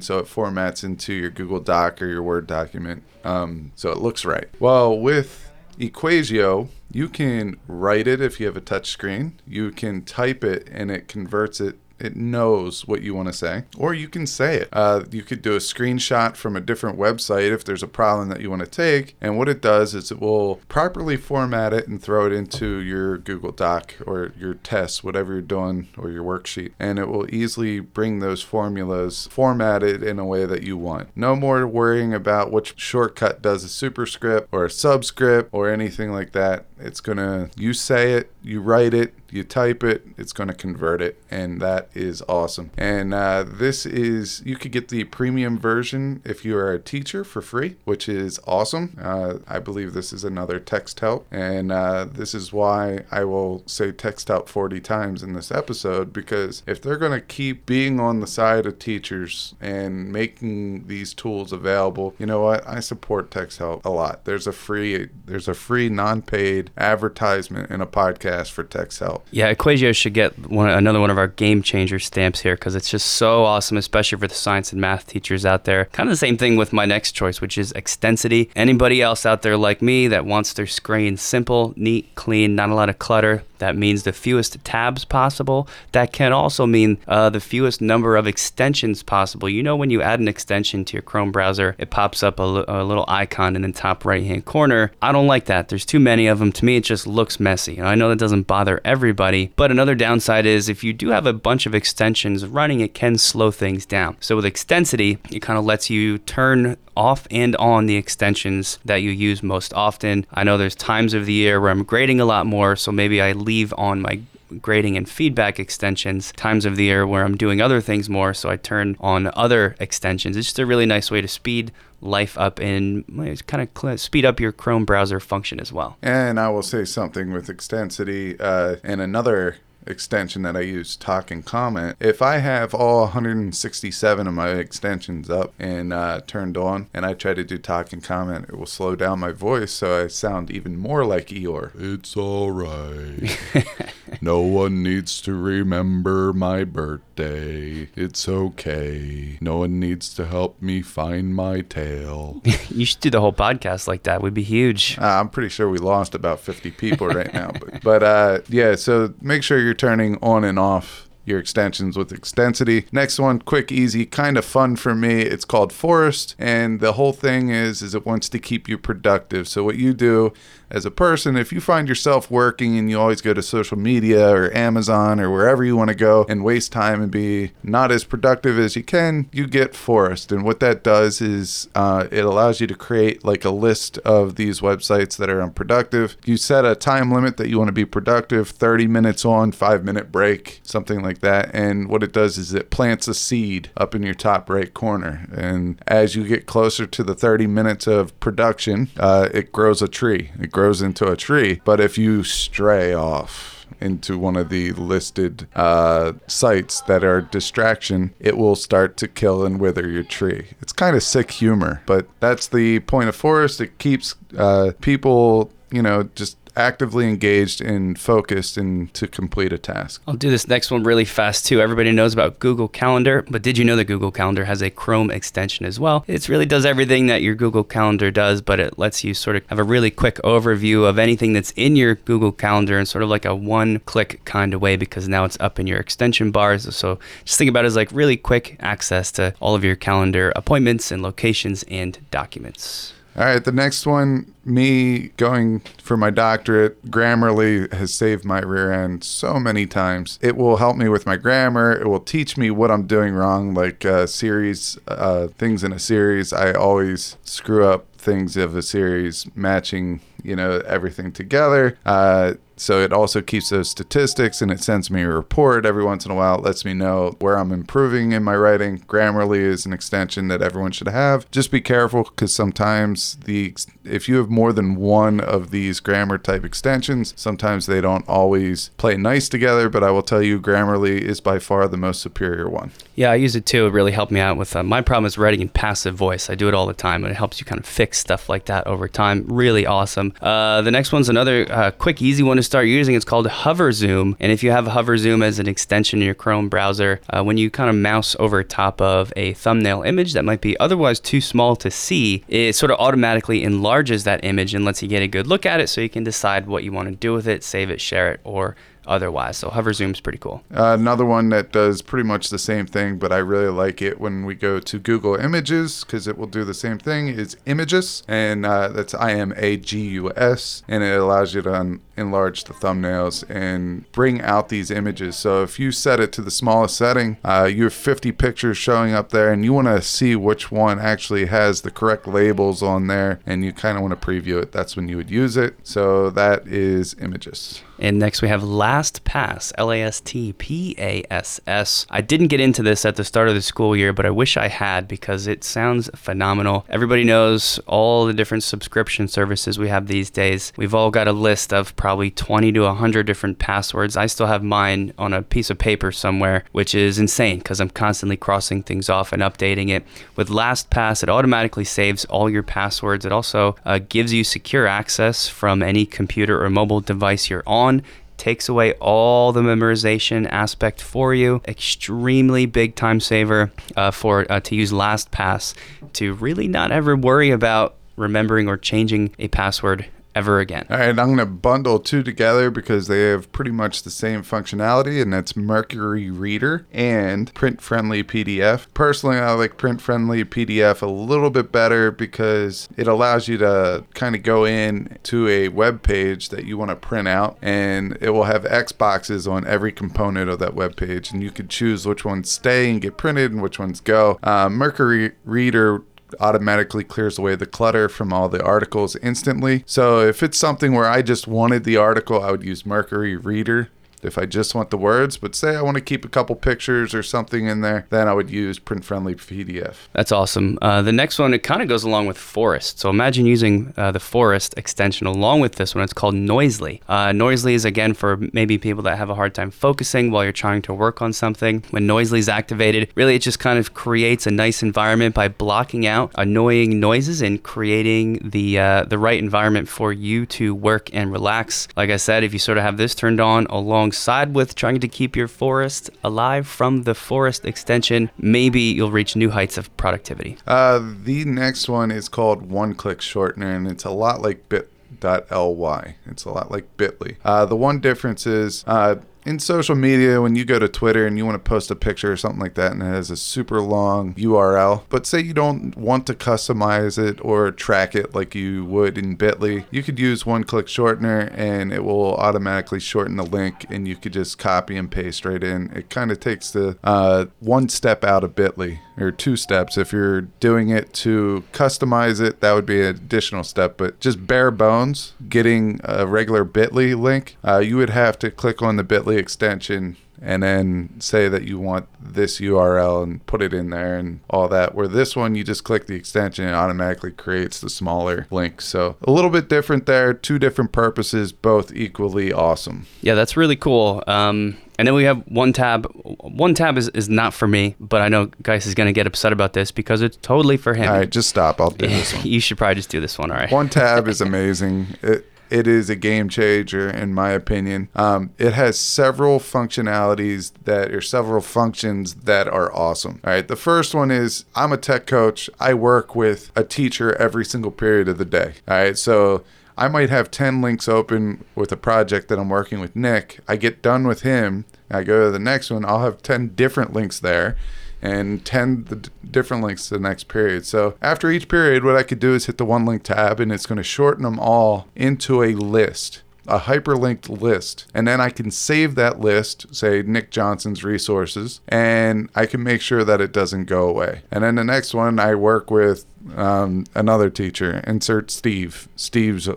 so it formats into your Google Doc or your Word document um, so it looks right. Well, with EquatIO, you can write it if you have a touch screen. You can type it and it converts it it knows what you want to say, or you can say it. Uh, you could do a screenshot from a different website if there's a problem that you want to take, and what it does is it will properly format it and throw it into your Google Doc or your test, whatever you're doing, or your worksheet, and it will easily bring those formulas formatted in a way that you want. No more worrying about which shortcut does a superscript or a subscript or anything like that. It's gonna, you say it, you write it, you type it, it's going to convert it, and that is awesome. And uh, this is, you could get the premium version if you are a teacher for free, which is awesome. Uh, I believe this is another Texthelp, and uh, this is why I will say Texthelp 40 times in this episode because if they're going to keep being on the side of teachers and making these tools available, you know what? I support Texthelp a lot. There's a free, there's a free non-paid advertisement in a podcast for Texthelp. Yeah, EquatIO should get one, another one of our game changer stamps here because it's just so awesome, especially for the science and math teachers out there. Kind of the same thing with my next choice, which is Extensity. Anybody else out there like me that wants their screen simple, neat, clean, not a lot of clutter, that means the fewest tabs possible. That can also mean uh, the fewest number of extensions possible. You know, when you add an extension to your Chrome browser, it pops up a, l- a little icon in the top right hand corner. I don't like that. There's too many of them. To me, it just looks messy. And I know that doesn't bother everybody, but another downside is if you do have a bunch of extensions running, it can slow things down. So with Extensity, it kind of lets you turn off and on the extensions that you use most often. I know there's times of the year where I'm grading a lot more, so maybe I leave on my grading and feedback extensions times of the year where I'm doing other things more so I turn on other extensions it's just a really nice way to speed life up and kind of cl- speed up your Chrome browser function as well And I will say something with Extensity uh, and another extension that I use, Talk and Comment. If I have all 167 of my extensions up and uh, turned on, and I try to do Talk and Comment, it will slow down my voice so I sound even more like Eeyore. It's all right. no one needs to remember my birthday. It's okay. No one needs to help me find my tail. you should do the whole podcast like that We'd be huge Uh, I'm pretty sure we lost about 50 people right now. But, but uh, yeah, so make sure you're turning on and off your extensions with Extensity. Next one, quick, easy, kind of fun for me. It's called Forest, and the whole thing is is it wants to keep you productive. So what you do as a person, if you find yourself working and you always go to social media or Amazon or wherever you want to go and waste time and be not as productive as you can, you get Forest. And what that does is uh, it allows you to create like a list of these websites that are unproductive. You set a time limit that you want to be productive 30 minutes on, five minute break, something like that. And what it does is it plants a seed up in your top right corner. And as you get closer to the 30 minutes of production, uh, it grows a tree. It grows into a tree. But if you stray off, into one of the listed uh, sites that are distraction, it will start to kill and wither your tree. It's kind of sick humor, but that's the point of Forest. It keeps uh, people, you know, just actively engaged and focused and to complete a task. I'll do this next one really fast too. Everybody knows about Google Calendar, but did you know that Google Calendar has a Chrome extension as well? It really does everything that your Google Calendar does, but it lets you sort of have a really quick overview of anything that's in your Google Calendar in sort of like a one click kind of way because now it's up in your extension bars. So just think about it as like really quick access to all of your calendar appointments and locations and documents. All right, the next one, me going for my doctorate, Grammarly has saved my rear end so many times. It will help me with my grammar. It will teach me what I'm doing wrong, like uh, series, uh, things in a series. I always screw up things of a series matching, you know, everything together. Uh, so it also keeps those statistics and it sends me a report every once in a while. It lets me know where I'm improving in my writing. Grammarly is an extension that everyone should have. Just be careful because sometimes the if you have more than one of these grammar type extensions, sometimes they don't always play nice together. But I will tell you, Grammarly is by far the most superior one. Yeah, I use it too. It really helped me out with uh, my problem is writing in passive voice. I do it all the time, and it helps you kind of fix stuff like that over time. Really awesome. Uh, the next one's another uh, quick, easy one to start using. It's called Hover Zoom, and if you have Hover Zoom as an extension in your Chrome browser, uh, when you kind of mouse over top of a thumbnail image that might be otherwise too small to see, it sort of automatically enlarges that image and lets you get a good look at it, so you can decide what you want to do with it, save it, share it, or otherwise. So hover zoom's pretty cool. Uh, another one that does pretty much the same thing, but I really like it when we go to Google Imagus because it will do the same thing. Is Images, and uh, that's I M A G U S, and it allows you to un- enlarge the thumbnails and bring out these images. So if you set it to the smallest setting, uh, you have 50 pictures showing up there, and you want to see which one actually has the correct labels on there, and you kind of want to preview it. That's when you would use it. So that is Imagus. And next we have LastPass, L A S T P A S S. I didn't get into this at the start of the school year, but I wish I had because it sounds phenomenal. Everybody knows all the different subscription services we have these days. We've all got a list of probably 20 to 100 different passwords. I still have mine on a piece of paper somewhere, which is insane because I'm constantly crossing things off and updating it. With LastPass, it automatically saves all your passwords. It also uh, gives you secure access from any computer or mobile device you're on takes away all the memorization aspect for you. Extremely big time saver uh, for uh, to use LastPass to really not ever worry about remembering or changing a password ever again. All right, I'm going to bundle two together because they have pretty much the same functionality, and that's Mercury Reader and Print Friendly PDF. Personally, I like Print Friendly PDF a little bit better because it allows you to kind of go in to a web page that you want to print out, and it will have X boxes on every component of that web page, and you can choose which ones stay and get printed and which ones go. Uh, Mercury Reader automatically clears away the clutter from all the articles instantly. So if it's something where I just wanted the article, I would use Mercury Reader. If I just want the words, but say I want to keep a couple pictures or something in there, then I would use print friendly PDF. That's awesome. Uh, the next one, it kind of goes along with Forest. So imagine using uh, the Forest extension along with this one. It's called Noisli. Uh, Noisli is again for maybe people that have a hard time focusing while you're trying to work on something. When Noisli is activated, really it just kind of creates a nice environment by blocking out annoying noises and creating the uh, the right environment for you to work and relax. Like I said, if you sort of have this turned on alongside with trying to keep your forest alive from the forest extension, maybe you'll reach new heights of productivity. Uh, the next one is called One Click Shortener, and it's a lot like Bit.ly. It's a lot like Bitly. Uh, the one difference is uh, in social media, when you go to Twitter and you want to post a picture or something like that, and it has a super long URL, but say you don't want to customize it or track it like you would in Bitly, you could use one click shortener and it will automatically shorten the link and you could just copy and paste right in. It kind of takes the uh, one step out of Bitly or two steps. If you're doing it to customize it, that would be an additional step. But just bare bones, getting a regular Bitly link, uh, you would have to click on the Bitly extension and then say that you want this URL and put it in there and all that. Where this one, you just click the extension and it automatically creates the smaller link. So a little bit different there, two different purposes, both equally awesome. Yeah, that's really cool. Um, and then we have one tab. One tab is, is not for me, but I know Geis is going to get upset about this because it's totally for him. All right, just stop. I'll do this one. you should probably just do this one. All right. One tab is amazing. It, it is a game changer in my opinion. Um, it has several functionalities that are several functions that are awesome. All right, the first one is I'm a tech coach. I work with a teacher every single period of the day. All right, so I might have 10 links open with a project that I'm working with Nick. I get done with him, I go to the next one, I'll have 10 different links there and 10 the d- different links to the next period. So after each period, what I could do is hit the one link tab and it's going to shorten them all into a list. A hyperlinked list, and then I can save that list, say Nick Johnson's resources, and I can make sure that it doesn't go away. And then the next one, I work with um, another teacher, insert Steve. Steve's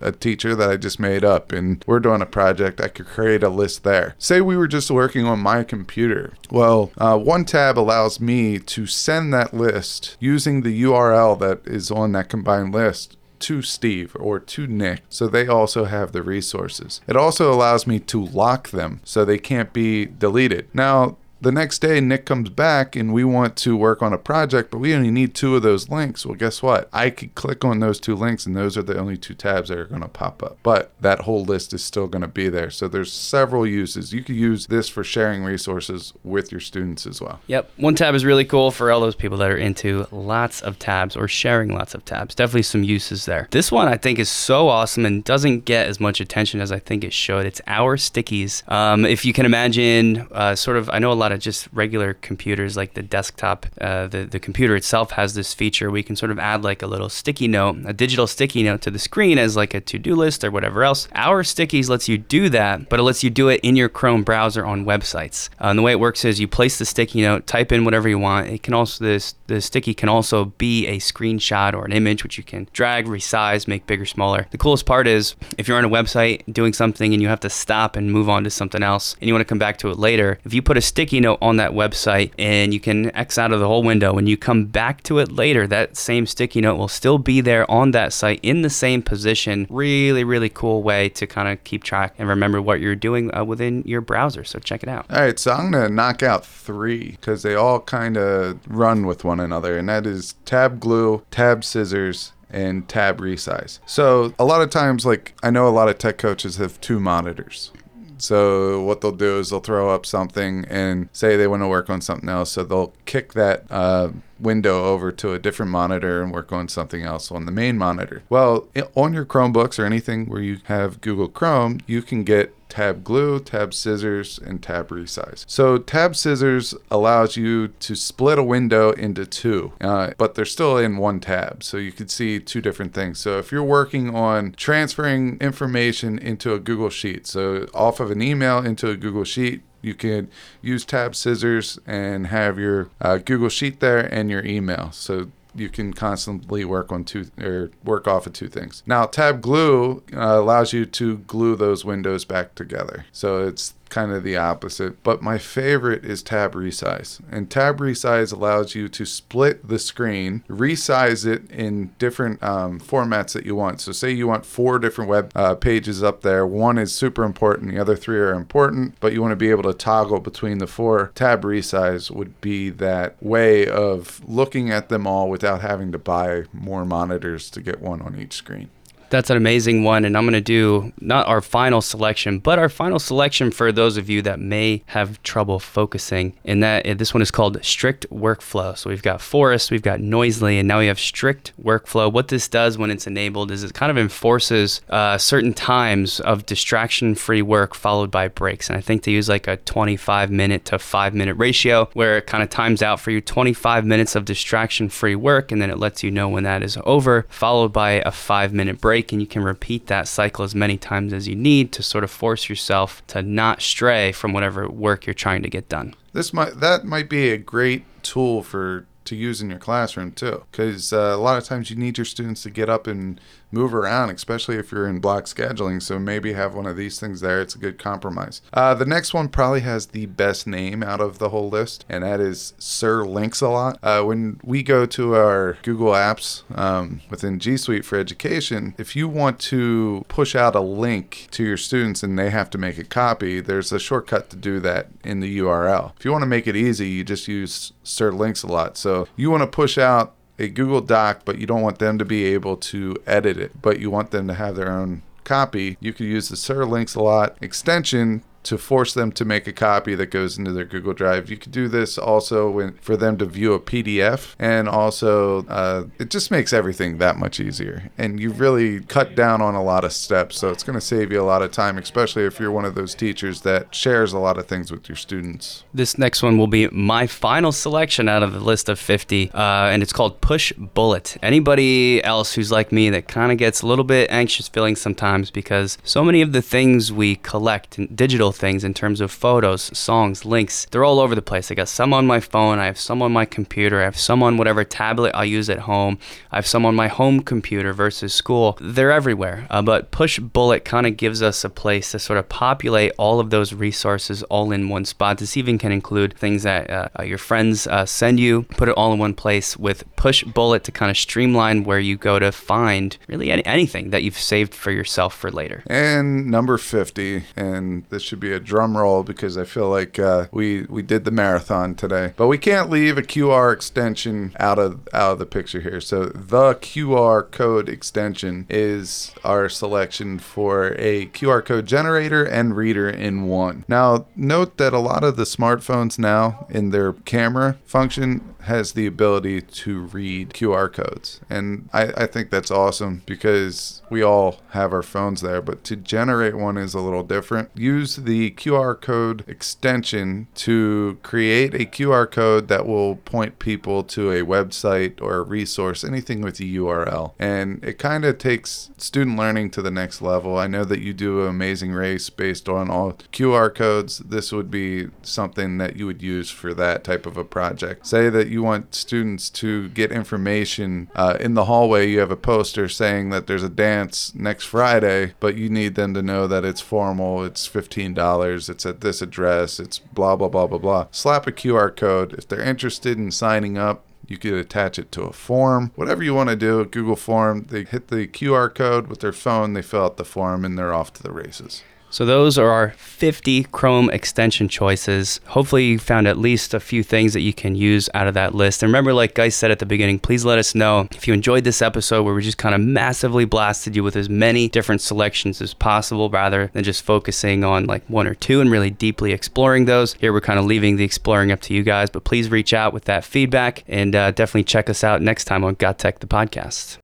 a teacher that I just made up and we're doing a project, I could create a list there. Say we were just working on my computer. Well, uh, one tab allows me to send that list using the URL that is on that combined list to Steve or to Nick so they also have the resources. It also allows me to lock them so they can't be deleted. Now, the next day Nick comes back and we want to work on a project, but we only need two of those links. Well, guess what? I could click on those two links and those are the only two tabs that are going to pop up. But that whole list is still going to be there. So there's several uses. You could use this for sharing resources with your students as well. Yep. One tab is really cool for all those people that are into lots of tabs or sharing lots of tabs. Definitely some uses there. This one I think is so awesome and doesn't get as much attention as I think it should. It's Our Stickies. Um, if you can imagine, uh, sort of, I know a lot of just regular computers like the desktop, uh, the, the computer itself has this feature we can sort of add like a little sticky note, a digital sticky note to the screen as like a to do list or whatever else. Our Stickies lets you do that, but it lets you do it in your Chrome browser on websites. Uh, and the way it works is you place the sticky note, type in whatever you want. It can also, this, the sticky can also be a screenshot or an image, which you can drag, resize, make bigger, smaller. The coolest part is if you're on a website doing something and you have to stop and move on to something else and you want to come back to it later, if you put a sticky note on that website and you can X out of the whole window. When you come back to it later, that same sticky note will still be there on that site in the same position. Really, really cool way to kind of keep track and remember what you're doing uh, within your browser. So check it out. All right, so I'm going to knock out three because they all kind of run with one another, and that is tab glue, tab scissors, and tab resize. So a lot of times, like I know a lot of tech coaches have two monitors. So what they'll do is they'll throw up something and say they want to work on something else. So they'll kick that uh, window over to a different monitor and work on something else on the main monitor. Well, on your Chromebooks or anything where you have Google Chrome, you can get tab glue, tab scissors, and tab resize. So tab scissors allows you to split a window into two, uh, but they're still in one tab. So you can see two different things. So if you're working on transferring information into a Google Sheet, so off of an email into a Google Sheet, you can use tab scissors and have your uh, Google Sheet there and your email. So you can constantly work on two or work off of two things. Now, tab glue uh, allows you to glue those windows back together. So it's kind of the opposite. But my favorite is tab resize. And tab resize allows you to split the screen, resize it in different um, formats that you want. So, say you want four different web uh, pages up there. One is super important, the other three are important, but you want to be able to toggle between the four. Tab resize would be that way of looking at them all without having to buy more monitors to get one on each screen. That's an amazing one. And I'm going to do not our final selection, but our final selection for those of you that may have trouble focusing. And that this one is called Strict Workflow. So we've got Forest, we've got Noisli, and now we have Strict Workflow. What this does when it's enabled is it kind of enforces uh, certain times of distraction free work followed by breaks. And I think they use like a 25 minute to five minute ratio where it kind of times out for you 25 minutes of distraction free work and then it lets you know when that is over, followed by a five minute break. And you can repeat that cycle as many times as you need to sort of force yourself to not stray from whatever work you're trying to get done. This might that might be a great tool for to use in your classroom too because uh, a lot of times you need your students to get up and move around, especially if you're in block scheduling. So maybe have one of these things there. It's a good compromise. Uh, the next one probably has the best name out of the whole list, and that is Sir Links a lot. Uh, when we go to our Google Apps um, within G Suite for Education, if you want to push out a link to your students and they have to make a copy, there's a shortcut to do that in the URL. If you want to make it easy, you just use Sir Links a lot. So you want to push out a Google Doc, but you don't want them to be able to edit it, but you want them to have their own copy, you could use the Sir Links a lot extension to force them to make a copy that goes into their Google Drive. You could do this also when, for them to view a PDF, and also uh, it just makes everything that much easier. And you really cut down on a lot of steps, so it's going to save you a lot of time, especially if you're one of those teachers that shares a lot of things with your students. This next one will be my final selection out of the list of 50, uh, and it's called Pushbullet. Anybody else who's like me that kind of gets a little bit anxious feeling sometimes because so many of the things we collect, digital things in terms of photos, songs, links. They're all over the place. I got some on my phone, I have some on my computer, I have some on whatever tablet I use at home, I have some on my home computer versus school. They're everywhere. Uh, but Pushbullet kind of gives us a place to sort of populate all of those resources all in one spot. This even can include things that uh, uh your friends uh, send you, put it all in one place with Pushbullet to kind of streamline where you go to find really any, anything that you've saved for yourself for later. And number 50, and this should be a drum roll because I feel like uh, we we did the marathon today. But we can't leave a QR extension out of out of the picture here. So the QR code extension is our selection for a QR code generator and reader in one. Now note that a lot of the smartphones now in their camera function has the ability to read QR codes. And I, I think that's awesome because we all have our phones there, but to generate one is a little different. Use the QR code extension to create a QR code that will point people to a website or a resource, anything with a URL. And it kind of takes student learning to the next level. I know that you do an amazing race based on all QR codes. This would be something that you would use for that type of a project. Say that you want students to get information uh, in the hallway, you have a poster saying that there's a dance next Friday, but you need them to know that it's formal, it's $15, it's at this address, it's blah, blah, blah, blah, blah. Slap a QR code. If they're interested in signing up, you could attach it to a form, whatever you want to do. Google form, they hit the QR code with their phone, they fill out the form, and they're off to the races. So those are our 50 Chrome extension choices. Hopefully you found at least a few things that you can use out of that list. And remember, like Geis said at the beginning, please let us know if you enjoyed this episode where we just kind of massively blasted you with as many different selections as possible rather than just focusing on like one or two and really deeply exploring those. Here we're kind of leaving the exploring up to you guys, but please reach out with that feedback and uh, definitely check us out next time on Got Tech the podcast.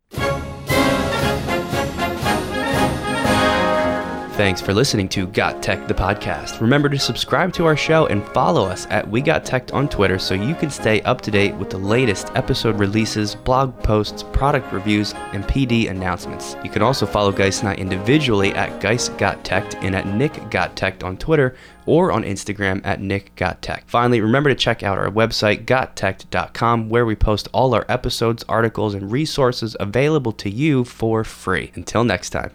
Thanks for listening to Got Tech the podcast. Remember to subscribe to our show and follow us at We Got Tech on Twitter so you can stay up to date with the latest episode releases, blog posts, product reviews, and PD announcements. You can also follow Geis and I individually at Geis Got Tech and at Nick Got Tech on Twitter or on Instagram at Nick Got Tech. Finally, remember to check out our website, gottech.com, where we post all our episodes, articles, and resources available to you for free. Until next time.